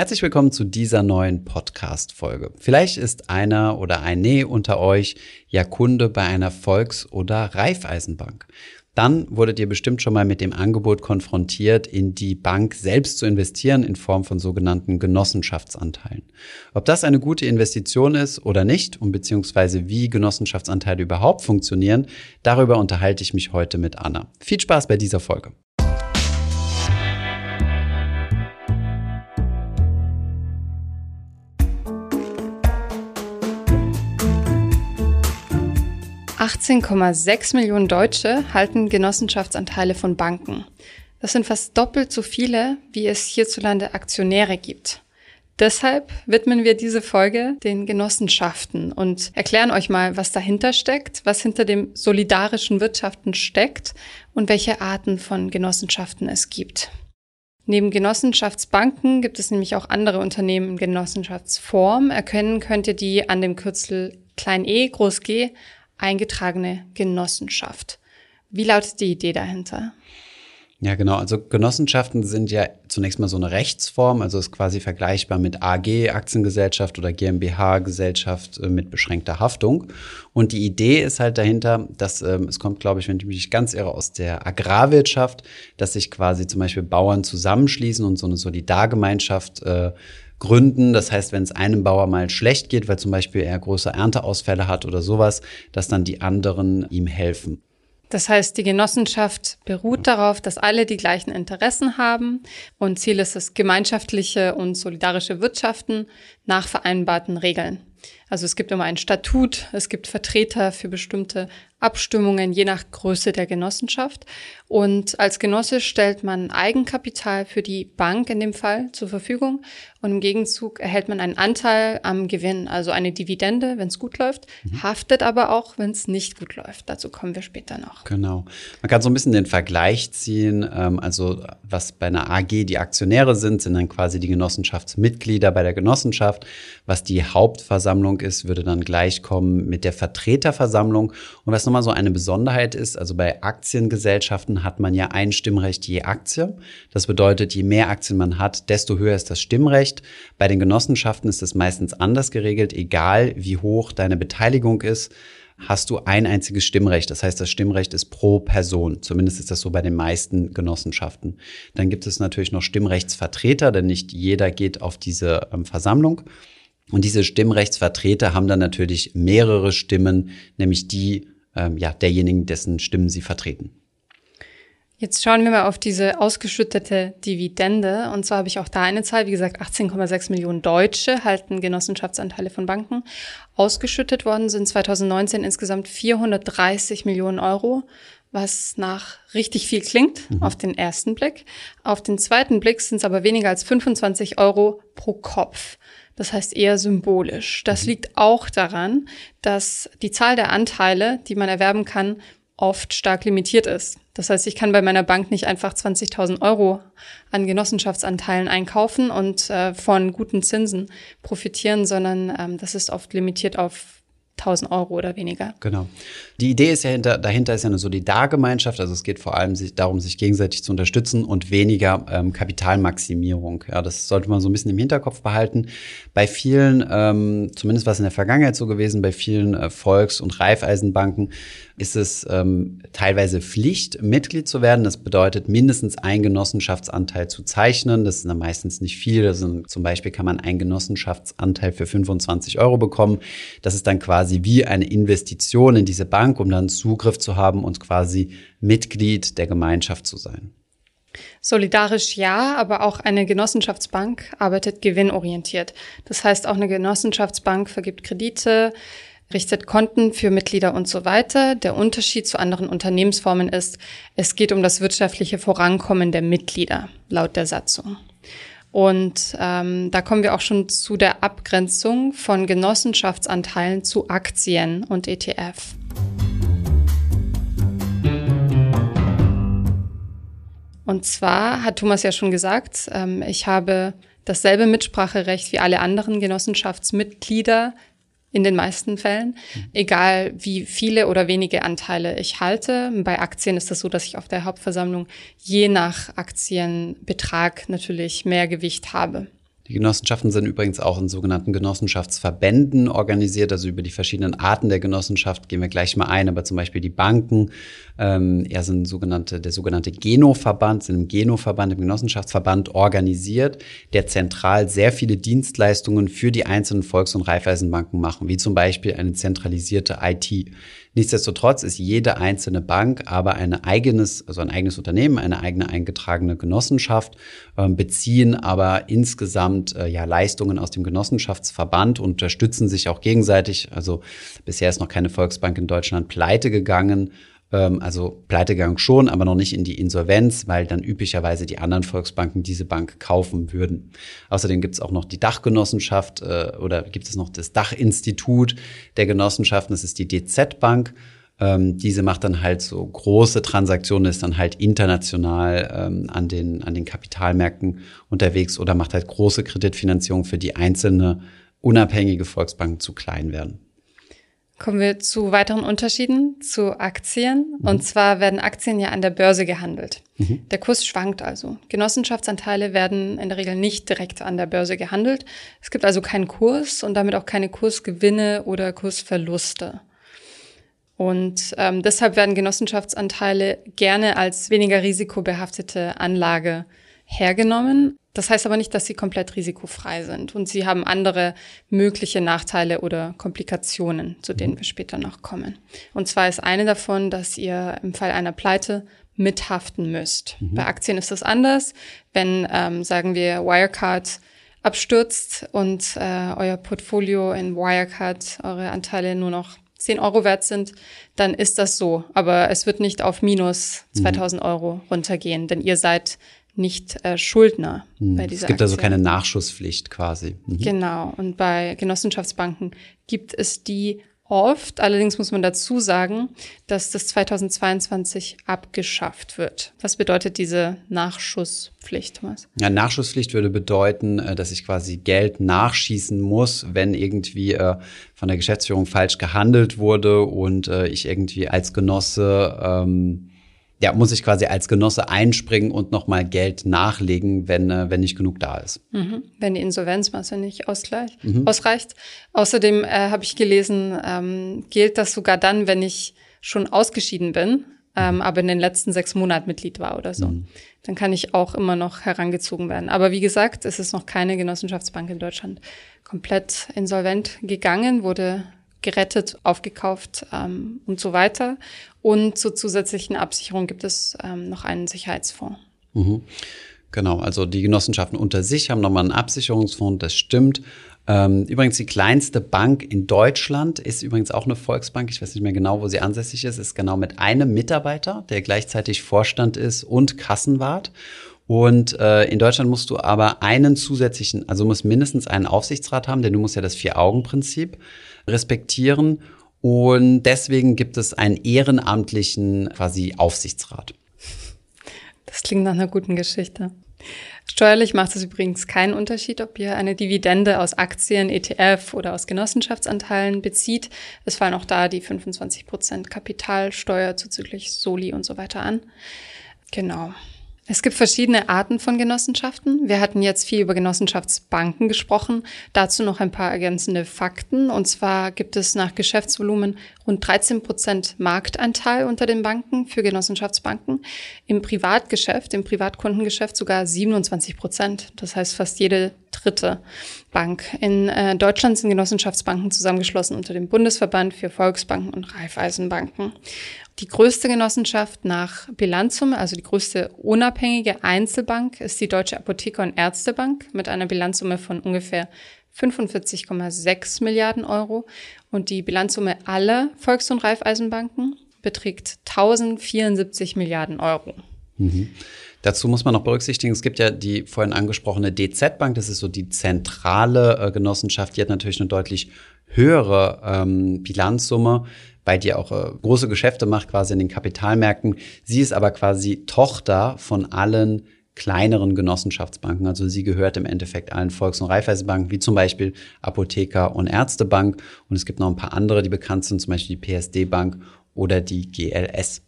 Herzlich willkommen zu dieser neuen Podcast-Folge. Vielleicht ist einer oder eine unter euch ja Kunde bei einer Volks- oder Raiffeisenbank. Dann wurdet ihr bestimmt schon mal mit dem Angebot konfrontiert, in die Bank selbst zu investieren in Form von sogenannten Genossenschaftsanteilen. Ob das eine gute Investition ist oder nicht und beziehungsweise wie Genossenschaftsanteile überhaupt funktionieren, darüber unterhalte ich mich heute mit Anna. Viel Spaß bei dieser Folge. 18,6 Millionen Deutsche halten Genossenschaftsanteile von Banken. Das sind fast doppelt so viele, wie es hierzulande Aktionäre gibt. Deshalb widmen wir diese Folge den Genossenschaften und erklären euch mal, was dahinter steckt, was hinter dem solidarischen Wirtschaften steckt und welche Arten von Genossenschaften es gibt. Neben Genossenschaftsbanken gibt es nämlich auch andere Unternehmen in Genossenschaftsform. Erkennen könnt ihr die an dem Kürzel klein e, groß g, eingetragene Genossenschaft. Wie lautet die Idee dahinter? Ja, genau. Also Genossenschaften sind ja zunächst mal so eine Rechtsform, also ist quasi vergleichbar mit AG, Aktiengesellschaft oder GmbH, Gesellschaft äh, mit beschränkter Haftung. Und die Idee ist halt dahinter, dass ähm, es kommt, glaube ich, wenn ich mich ganz irre, aus der Agrarwirtschaft, dass sich quasi zum Beispiel Bauern zusammenschließen und so eine Solidargemeinschaft äh, gründen. Das heißt, wenn es einem Bauer mal schlecht geht, weil zum Beispiel er große Ernteausfälle hat oder sowas, dass dann die anderen ihm helfen. Das heißt, die Genossenschaft beruht darauf, dass alle die gleichen Interessen haben und Ziel ist es gemeinschaftliche und solidarische Wirtschaften nach vereinbarten Regeln. Also es gibt immer ein Statut, es gibt Vertreter für bestimmte Abstimmungen je nach Größe der Genossenschaft. Und als Genosse stellt man Eigenkapital für die Bank in dem Fall zur Verfügung. Und im Gegenzug erhält man einen Anteil am Gewinn, also eine Dividende, wenn es gut läuft, mhm. haftet aber auch, wenn es nicht gut läuft. Dazu kommen wir später noch. Genau. Man kann so ein bisschen den Vergleich ziehen. Ähm, also was bei einer AG die Aktionäre sind, sind dann quasi die Genossenschaftsmitglieder bei der Genossenschaft. Was die Hauptversammlung ist, würde dann gleich kommen mit der Vertreterversammlung. Und was nochmal so eine Besonderheit ist, also bei Aktiengesellschaften hat man ja ein Stimmrecht je Aktie. Das bedeutet, je mehr Aktien man hat, desto höher ist das Stimmrecht. Bei den Genossenschaften ist es meistens anders geregelt, egal wie hoch deine Beteiligung ist hast du ein einziges Stimmrecht. Das heißt, das Stimmrecht ist pro Person. Zumindest ist das so bei den meisten Genossenschaften. Dann gibt es natürlich noch Stimmrechtsvertreter, denn nicht jeder geht auf diese ähm, Versammlung. Und diese Stimmrechtsvertreter haben dann natürlich mehrere Stimmen, nämlich die ähm, ja, derjenigen, dessen Stimmen sie vertreten. Jetzt schauen wir mal auf diese ausgeschüttete Dividende. Und zwar habe ich auch da eine Zahl. Wie gesagt, 18,6 Millionen Deutsche halten Genossenschaftsanteile von Banken. Ausgeschüttet worden sind 2019 insgesamt 430 Millionen Euro, was nach richtig viel klingt mhm. auf den ersten Blick. Auf den zweiten Blick sind es aber weniger als 25 Euro pro Kopf. Das heißt eher symbolisch. Das mhm. liegt auch daran, dass die Zahl der Anteile, die man erwerben kann, oft stark limitiert ist. Das heißt, ich kann bei meiner Bank nicht einfach 20.000 Euro an Genossenschaftsanteilen einkaufen und äh, von guten Zinsen profitieren, sondern ähm, das ist oft limitiert auf 1000 Euro oder weniger. Genau. Die Idee ist ja hinter, dahinter ist ja eine Solidargemeinschaft. Also es geht vor allem sich, darum, sich gegenseitig zu unterstützen und weniger ähm, Kapitalmaximierung. Ja, das sollte man so ein bisschen im Hinterkopf behalten. Bei vielen, ähm, zumindest was in der Vergangenheit so gewesen, bei vielen äh, Volks- und Raiffeisenbanken ist es ähm, teilweise Pflicht, Mitglied zu werden. Das bedeutet, mindestens einen Genossenschaftsanteil zu zeichnen. Das ist dann meistens nicht viel. Zum Beispiel kann man einen Genossenschaftsanteil für 25 Euro bekommen. Das ist dann quasi wie eine Investition in diese Bank, um dann Zugriff zu haben und quasi Mitglied der Gemeinschaft zu sein. Solidarisch ja, aber auch eine Genossenschaftsbank arbeitet gewinnorientiert. Das heißt, auch eine Genossenschaftsbank vergibt Kredite, richtet Konten für Mitglieder und so weiter. Der Unterschied zu anderen Unternehmensformen ist, es geht um das wirtschaftliche Vorankommen der Mitglieder, laut der Satzung. Und ähm, da kommen wir auch schon zu der Abgrenzung von Genossenschaftsanteilen zu Aktien und ETF. Und zwar hat Thomas ja schon gesagt, ähm, ich habe dasselbe Mitspracherecht wie alle anderen Genossenschaftsmitglieder in den meisten Fällen, egal wie viele oder wenige Anteile ich halte. Bei Aktien ist das so, dass ich auf der Hauptversammlung je nach Aktienbetrag natürlich mehr Gewicht habe. Die Genossenschaften sind übrigens auch in sogenannten Genossenschaftsverbänden organisiert, also über die verschiedenen Arten der Genossenschaft gehen wir gleich mal ein, aber zum Beispiel die Banken, ähm, ja, sind sogenannte, der sogenannte Geno-Verband, sind im Geno-Verband, im Genossenschaftsverband organisiert, der zentral sehr viele Dienstleistungen für die einzelnen Volks- und Raiffeisenbanken machen, wie zum Beispiel eine zentralisierte IT. Nichtsdestotrotz ist jede einzelne Bank aber ein eigenes, also ein eigenes Unternehmen, eine eigene eingetragene Genossenschaft, äh, beziehen aber insgesamt äh, ja Leistungen aus dem Genossenschaftsverband, unterstützen sich auch gegenseitig. Also bisher ist noch keine Volksbank in Deutschland pleite gegangen. Ähm, also Pleitegang schon, aber noch nicht in die Insolvenz, weil dann üblicherweise die anderen Volksbanken diese Bank kaufen würden. Außerdem gibt es auch noch die Dachgenossenschaft äh, oder gibt es noch das Dachinstitut der Genossenschaften, das ist die DZ Bank. Ähm, diese macht dann halt so große Transaktionen, ist dann halt international ähm, an, den, an den Kapitalmärkten unterwegs oder macht halt große Kreditfinanzierung, für die einzelne unabhängige Volksbanken zu klein werden. Kommen wir zu weiteren Unterschieden zu Aktien. Mhm. Und zwar werden Aktien ja an der Börse gehandelt. Mhm. Der Kurs schwankt also. Genossenschaftsanteile werden in der Regel nicht direkt an der Börse gehandelt. Es gibt also keinen Kurs und damit auch keine Kursgewinne oder Kursverluste. Und ähm, deshalb werden Genossenschaftsanteile gerne als weniger risikobehaftete Anlage hergenommen. Das heißt aber nicht, dass sie komplett risikofrei sind. Und sie haben andere mögliche Nachteile oder Komplikationen, zu denen wir später noch kommen. Und zwar ist eine davon, dass ihr im Fall einer Pleite mithaften müsst. Mhm. Bei Aktien ist das anders. Wenn, ähm, sagen wir, Wirecard abstürzt und äh, euer Portfolio in Wirecard, eure Anteile nur noch 10 Euro wert sind, dann ist das so. Aber es wird nicht auf minus 2000 mhm. Euro runtergehen, denn ihr seid nicht äh, Schuldner hm. bei dieser Es gibt Aktie. also keine Nachschusspflicht quasi. Mhm. Genau. Und bei Genossenschaftsbanken gibt es die oft. Allerdings muss man dazu sagen, dass das 2022 abgeschafft wird. Was bedeutet diese Nachschusspflicht, Thomas? Ja, Nachschusspflicht würde bedeuten, äh, dass ich quasi Geld nachschießen muss, wenn irgendwie äh, von der Geschäftsführung falsch gehandelt wurde und äh, ich irgendwie als Genosse ähm, ja, muss ich quasi als Genosse einspringen und nochmal Geld nachlegen, wenn, äh, wenn nicht genug da ist. Mhm. Wenn die Insolvenzmasse nicht ausgleich, mhm. ausreicht. Außerdem äh, habe ich gelesen, ähm, gilt das sogar dann, wenn ich schon ausgeschieden bin, ähm, mhm. aber in den letzten sechs Monaten Mitglied war oder so. Mhm. Dann kann ich auch immer noch herangezogen werden. Aber wie gesagt, es ist noch keine Genossenschaftsbank in Deutschland komplett insolvent gegangen, wurde gerettet, aufgekauft ähm, und so weiter. Und zur zusätzlichen Absicherung gibt es ähm, noch einen Sicherheitsfonds. Mhm. Genau, also die Genossenschaften unter sich haben nochmal einen Absicherungsfonds, das stimmt. Ähm, übrigens, die kleinste Bank in Deutschland ist übrigens auch eine Volksbank. Ich weiß nicht mehr genau, wo sie ansässig ist. Ist genau mit einem Mitarbeiter, der gleichzeitig Vorstand ist und Kassenwart. Und äh, in Deutschland musst du aber einen zusätzlichen, also musst mindestens einen Aufsichtsrat haben, denn du musst ja das Vier-Augen-Prinzip respektieren. Und deswegen gibt es einen ehrenamtlichen quasi Aufsichtsrat. Das klingt nach einer guten Geschichte. Steuerlich macht es übrigens keinen Unterschied, ob ihr eine Dividende aus Aktien, ETF oder aus Genossenschaftsanteilen bezieht. Es fallen auch da die 25% Kapitalsteuer zuzüglich Soli und so weiter an. Genau. Es gibt verschiedene Arten von Genossenschaften. Wir hatten jetzt viel über Genossenschaftsbanken gesprochen. Dazu noch ein paar ergänzende Fakten. Und zwar gibt es nach Geschäftsvolumen rund 13 Prozent Marktanteil unter den Banken für Genossenschaftsbanken. Im Privatgeschäft, im Privatkundengeschäft sogar 27 Prozent. Das heißt fast jede dritte Bank. In äh, Deutschland sind Genossenschaftsbanken zusammengeschlossen unter dem Bundesverband für Volksbanken und Raiffeisenbanken. Die größte Genossenschaft nach Bilanzsumme, also die größte unabhängige Einzelbank, ist die Deutsche Apotheker- und Ärztebank mit einer Bilanzsumme von ungefähr 45,6 Milliarden Euro. Und die Bilanzsumme aller Volks- und Raiffeisenbanken beträgt 1074 Milliarden Euro. Mhm. Dazu muss man noch berücksichtigen, es gibt ja die vorhin angesprochene DZ-Bank, das ist so die zentrale äh, Genossenschaft, die hat natürlich eine deutlich höhere ähm, Bilanzsumme weil die auch äh, große Geschäfte macht, quasi in den Kapitalmärkten. Sie ist aber quasi Tochter von allen kleineren Genossenschaftsbanken. Also sie gehört im Endeffekt allen Volks- und Raiffeisenbanken, wie zum Beispiel Apotheker- und Ärztebank. Und es gibt noch ein paar andere, die bekannt sind, zum Beispiel die PSD-Bank oder die GLS.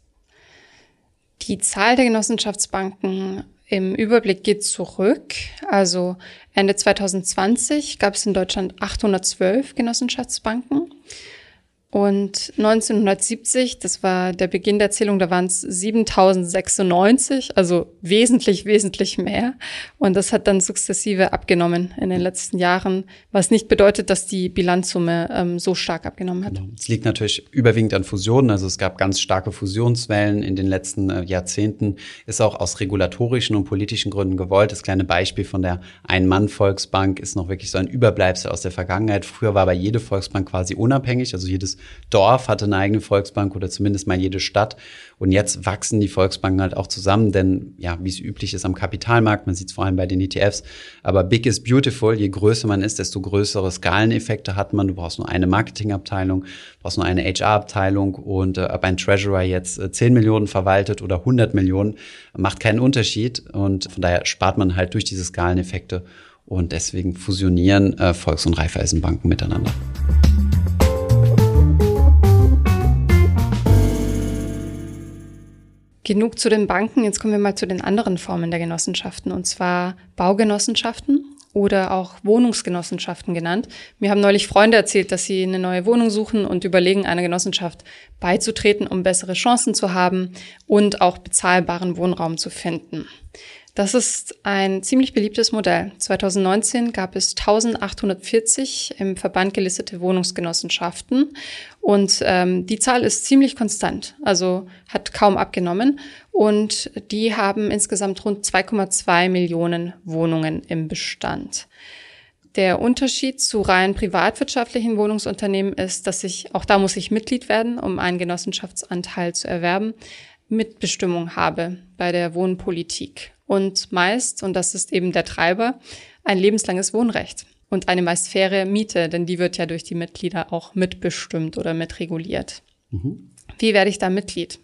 Die Zahl der Genossenschaftsbanken im Überblick geht zurück. Also Ende 2020 gab es in Deutschland 812 Genossenschaftsbanken. Und 1970, das war der Beginn der Zählung, da waren es 7096, also wesentlich, wesentlich mehr. Und das hat dann sukzessive abgenommen in den letzten Jahren, was nicht bedeutet, dass die Bilanzsumme ähm, so stark abgenommen hat. Genau. Es liegt natürlich überwiegend an Fusionen. Also es gab ganz starke Fusionswellen in den letzten äh, Jahrzehnten. Ist auch aus regulatorischen und politischen Gründen gewollt. Das kleine Beispiel von der Ein-Mann-Volksbank ist noch wirklich so ein Überbleibsel aus der Vergangenheit. Früher war aber jede Volksbank quasi unabhängig, also jedes Dorf hatte eine eigene Volksbank oder zumindest mal jede Stadt. Und jetzt wachsen die Volksbanken halt auch zusammen, denn ja, wie es üblich ist am Kapitalmarkt, man sieht es vor allem bei den ETFs, aber big is beautiful. Je größer man ist, desto größere Skaleneffekte hat man. Du brauchst nur eine Marketingabteilung, brauchst nur eine HR-Abteilung und äh, ob ein Treasurer jetzt äh, 10 Millionen verwaltet oder 100 Millionen, macht keinen Unterschied. Und von daher spart man halt durch diese Skaleneffekte und deswegen fusionieren äh, Volks- und Raiffeisenbanken miteinander. Genug zu den Banken. Jetzt kommen wir mal zu den anderen Formen der Genossenschaften, und zwar Baugenossenschaften oder auch Wohnungsgenossenschaften genannt. Mir haben neulich Freunde erzählt, dass sie eine neue Wohnung suchen und überlegen, einer Genossenschaft beizutreten, um bessere Chancen zu haben und auch bezahlbaren Wohnraum zu finden. Das ist ein ziemlich beliebtes Modell. 2019 gab es 1840 im Verband gelistete Wohnungsgenossenschaften und ähm, die Zahl ist ziemlich konstant, also hat kaum abgenommen und die haben insgesamt rund 2,2 Millionen Wohnungen im Bestand. Der Unterschied zu rein privatwirtschaftlichen Wohnungsunternehmen ist, dass ich, auch da muss ich Mitglied werden, um einen Genossenschaftsanteil zu erwerben, Mitbestimmung habe bei der Wohnpolitik und meist, und das ist eben der Treiber, ein lebenslanges Wohnrecht und eine meist faire Miete, denn die wird ja durch die Mitglieder auch mitbestimmt oder mitreguliert. Mhm. Wie werde ich da Mitglied?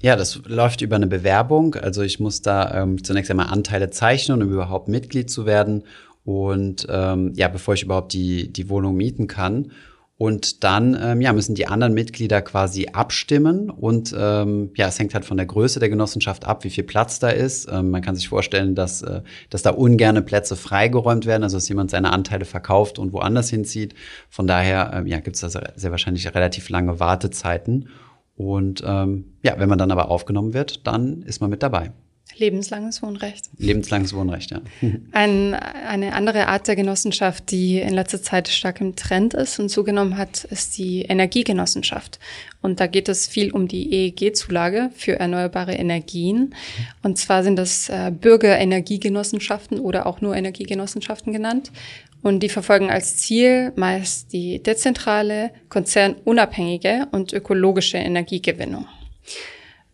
Ja, das läuft über eine Bewerbung. Also ich muss da ähm, zunächst einmal Anteile zeichnen, um überhaupt Mitglied zu werden. Und ähm, ja, bevor ich überhaupt die, die Wohnung mieten kann. Und dann ähm, ja, müssen die anderen Mitglieder quasi abstimmen. Und ähm, ja, es hängt halt von der Größe der Genossenschaft ab, wie viel Platz da ist. Ähm, man kann sich vorstellen, dass, äh, dass da ungerne Plätze freigeräumt werden, also dass jemand seine Anteile verkauft und woanders hinzieht. Von daher ähm, ja, gibt es da sehr wahrscheinlich relativ lange Wartezeiten. Und ähm, ja, wenn man dann aber aufgenommen wird, dann ist man mit dabei. Lebenslanges Wohnrecht. Lebenslanges Wohnrecht, ja. Ein, eine andere Art der Genossenschaft, die in letzter Zeit stark im Trend ist und zugenommen hat, ist die Energiegenossenschaft. Und da geht es viel um die EEG-Zulage für erneuerbare Energien. Und zwar sind das äh, Bürgerenergiegenossenschaften oder auch nur Energiegenossenschaften genannt. Und die verfolgen als Ziel meist die dezentrale, konzernunabhängige und ökologische Energiegewinnung.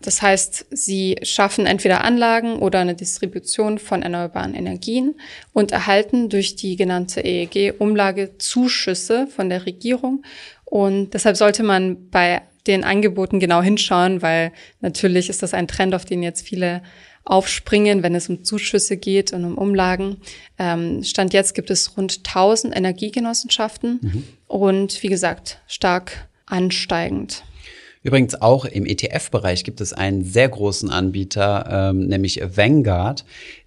Das heißt, sie schaffen entweder Anlagen oder eine Distribution von erneuerbaren Energien und erhalten durch die genannte EEG-Umlage Zuschüsse von der Regierung. Und deshalb sollte man bei den Angeboten genau hinschauen, weil natürlich ist das ein Trend, auf den jetzt viele aufspringen, wenn es um Zuschüsse geht und um Umlagen. Ähm, Stand jetzt gibt es rund 1000 Energiegenossenschaften mhm. und wie gesagt, stark ansteigend. Übrigens auch im ETF-Bereich gibt es einen sehr großen Anbieter, ähm, nämlich Vanguard,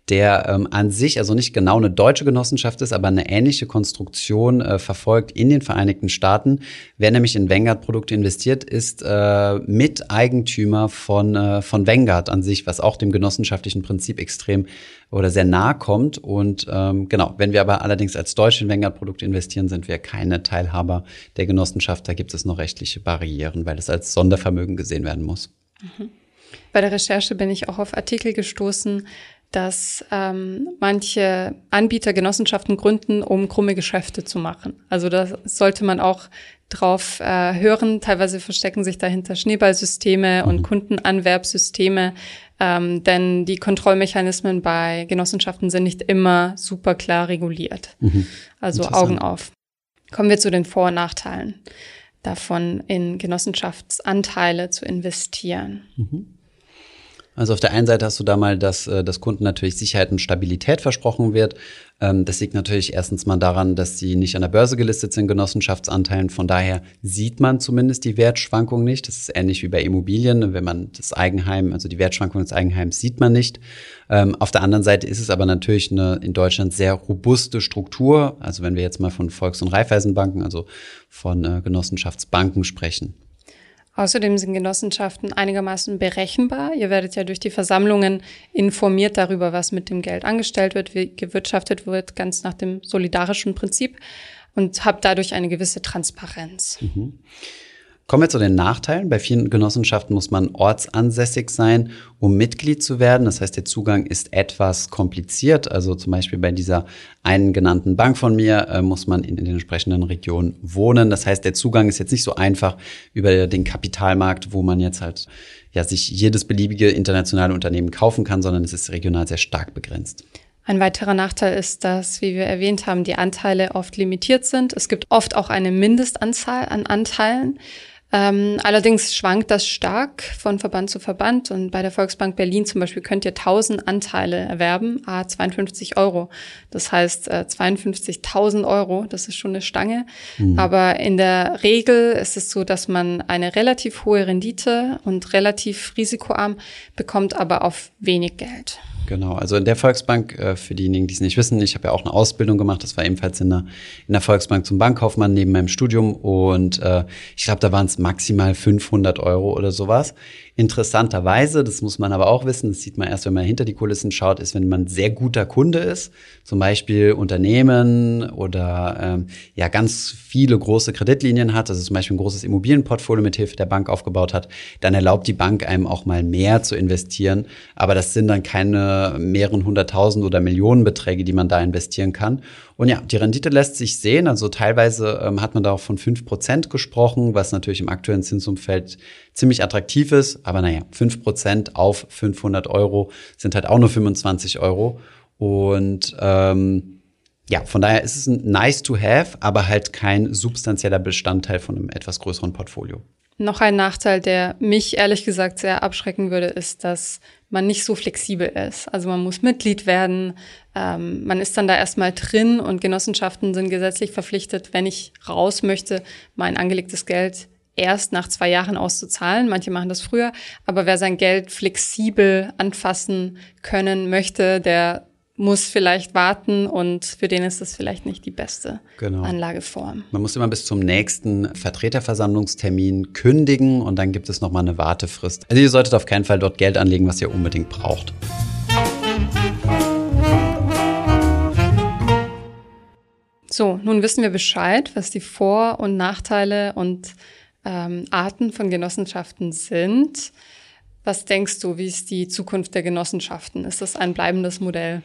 der ähm, an sich also nicht genau eine deutsche Genossenschaft ist, aber eine ähnliche Konstruktion äh, verfolgt in den Vereinigten Staaten. Wer nämlich in Vanguard-Produkte investiert, ist äh, Miteigentümer von, äh, von Vanguard an sich, was auch dem genossenschaftlichen Prinzip extrem oder sehr nahe kommt. Und ähm, genau, wenn wir aber allerdings als Deutsche in Vanguard-Produkte investieren, sind wir keine Teilhaber der Genossenschaft. Da gibt es noch rechtliche Barrieren, weil es als Sondervermögen gesehen werden muss. Mhm. Bei der Recherche bin ich auch auf Artikel gestoßen, dass ähm, manche Anbieter Genossenschaften gründen, um krumme Geschäfte zu machen. Also da sollte man auch drauf äh, hören. Teilweise verstecken sich dahinter Schneeballsysteme mhm. und Kundenanwerbsysteme, ähm, denn die Kontrollmechanismen bei Genossenschaften sind nicht immer super klar reguliert. Mhm. Also Augen auf. Kommen wir zu den Vor- und Nachteilen davon, in Genossenschaftsanteile zu investieren. Mhm. Also auf der einen Seite hast du da mal, dass, äh, dass Kunden natürlich Sicherheit und Stabilität versprochen wird. Ähm, das liegt natürlich erstens mal daran, dass sie nicht an der Börse gelistet sind, Genossenschaftsanteilen. Von daher sieht man zumindest die Wertschwankung nicht. Das ist ähnlich wie bei Immobilien. Wenn man das Eigenheim, also die Wertschwankung des Eigenheims sieht man nicht. Ähm, auf der anderen Seite ist es aber natürlich eine in Deutschland sehr robuste Struktur. Also wenn wir jetzt mal von Volks- und Raiffeisenbanken, also von äh, Genossenschaftsbanken sprechen. Außerdem sind Genossenschaften einigermaßen berechenbar. Ihr werdet ja durch die Versammlungen informiert darüber, was mit dem Geld angestellt wird, wie gewirtschaftet wird, ganz nach dem solidarischen Prinzip und habt dadurch eine gewisse Transparenz. Mhm. Kommen wir zu den Nachteilen. Bei vielen Genossenschaften muss man ortsansässig sein, um Mitglied zu werden. Das heißt, der Zugang ist etwas kompliziert. Also zum Beispiel bei dieser einen genannten Bank von mir äh, muss man in, in den entsprechenden Regionen wohnen. Das heißt, der Zugang ist jetzt nicht so einfach über den Kapitalmarkt, wo man jetzt halt ja sich jedes beliebige internationale Unternehmen kaufen kann, sondern es ist regional sehr stark begrenzt. Ein weiterer Nachteil ist, dass, wie wir erwähnt haben, die Anteile oft limitiert sind. Es gibt oft auch eine Mindestanzahl an Anteilen. Ähm, allerdings schwankt das stark von Verband zu Verband und bei der Volksbank Berlin zum Beispiel könnt ihr 1000 Anteile erwerben, a 52 Euro. Das heißt äh, 52.000 Euro, das ist schon eine Stange. Mhm. Aber in der Regel ist es so, dass man eine relativ hohe Rendite und relativ risikoarm bekommt, aber auf wenig Geld. Genau, also in der Volksbank, äh, für diejenigen, die es nicht wissen, ich habe ja auch eine Ausbildung gemacht, das war ebenfalls in der, in der Volksbank zum Bankkaufmann neben meinem Studium und äh, ich glaube, da waren es maximal 500 Euro oder sowas. Interessanterweise, das muss man aber auch wissen, das sieht man erst, wenn man hinter die Kulissen schaut, ist, wenn man sehr guter Kunde ist, zum Beispiel Unternehmen oder ähm, ja ganz viele große Kreditlinien hat, also zum Beispiel ein großes Immobilienportfolio mit Hilfe der Bank aufgebaut hat, dann erlaubt die Bank einem auch mal mehr zu investieren. Aber das sind dann keine mehreren hunderttausend oder Millionen Beträge, die man da investieren kann. Und ja, die Rendite lässt sich sehen. Also teilweise ähm, hat man da auch von fünf Prozent gesprochen, was natürlich im aktuellen Zinsumfeld ziemlich attraktiv ist. Aber naja, fünf Prozent auf 500 Euro sind halt auch nur 25 Euro. Und ähm, ja, von daher ist es ein nice to have, aber halt kein substanzieller Bestandteil von einem etwas größeren Portfolio. Noch ein Nachteil, der mich ehrlich gesagt sehr abschrecken würde, ist, dass man nicht so flexibel ist. Also man muss Mitglied werden, ähm, man ist dann da erstmal drin und Genossenschaften sind gesetzlich verpflichtet, wenn ich raus möchte, mein angelegtes Geld erst nach zwei Jahren auszuzahlen. Manche machen das früher, aber wer sein Geld flexibel anfassen können möchte, der muss vielleicht warten und für den ist das vielleicht nicht die beste genau. Anlageform. Man muss immer bis zum nächsten Vertreterversammlungstermin kündigen und dann gibt es nochmal eine Wartefrist. Also ihr solltet auf keinen Fall dort Geld anlegen, was ihr unbedingt braucht. So, nun wissen wir Bescheid, was die Vor- und Nachteile und ähm, Arten von Genossenschaften sind. Was denkst du, wie ist die Zukunft der Genossenschaften? Ist das ein bleibendes Modell?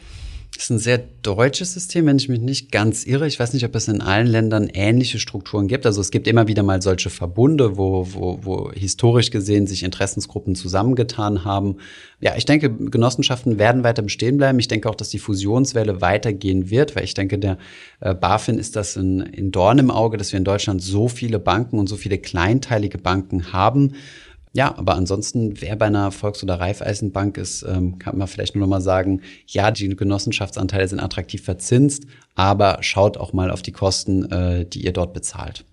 Das ist ein sehr deutsches System, wenn ich mich nicht ganz irre. Ich weiß nicht, ob es in allen Ländern ähnliche Strukturen gibt. Also es gibt immer wieder mal solche Verbunde, wo, wo, wo historisch gesehen sich Interessensgruppen zusammengetan haben. Ja, ich denke, Genossenschaften werden weiter bestehen bleiben. Ich denke auch, dass die Fusionswelle weitergehen wird, weil ich denke, der äh, BaFin ist das in, in Dorn im Auge, dass wir in Deutschland so viele Banken und so viele kleinteilige Banken haben. Ja, aber ansonsten, wer bei einer Volks- oder Raiffeisenbank ist, ähm, kann man vielleicht nur noch mal sagen, ja, die Genossenschaftsanteile sind attraktiv verzinst, aber schaut auch mal auf die Kosten, äh, die ihr dort bezahlt.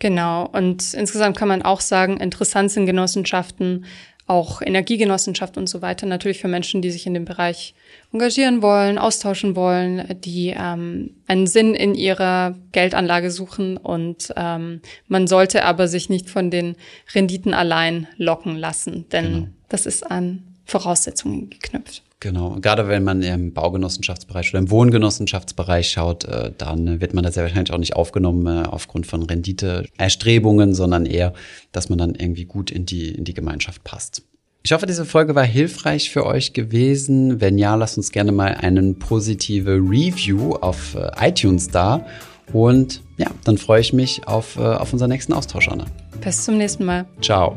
Genau. Und insgesamt kann man auch sagen, interessant sind Genossenschaften, auch Energiegenossenschaft und so weiter, natürlich für Menschen, die sich in dem Bereich engagieren wollen, austauschen wollen, die ähm, einen Sinn in ihrer Geldanlage suchen und ähm, man sollte aber sich nicht von den Renditen allein locken lassen, denn genau. das ist an Voraussetzungen geknüpft. Genau, gerade wenn man im Baugenossenschaftsbereich oder im Wohngenossenschaftsbereich schaut, äh, dann wird man da sehr wahrscheinlich auch nicht aufgenommen äh, aufgrund von Renditeerstrebungen, sondern eher, dass man dann irgendwie gut in die, in die Gemeinschaft passt. Ich hoffe, diese Folge war hilfreich für euch gewesen. Wenn ja, lasst uns gerne mal eine positive Review auf äh, iTunes da. Und ja, dann freue ich mich auf, auf unseren nächsten Austausch, Anna. Bis zum nächsten Mal. Ciao.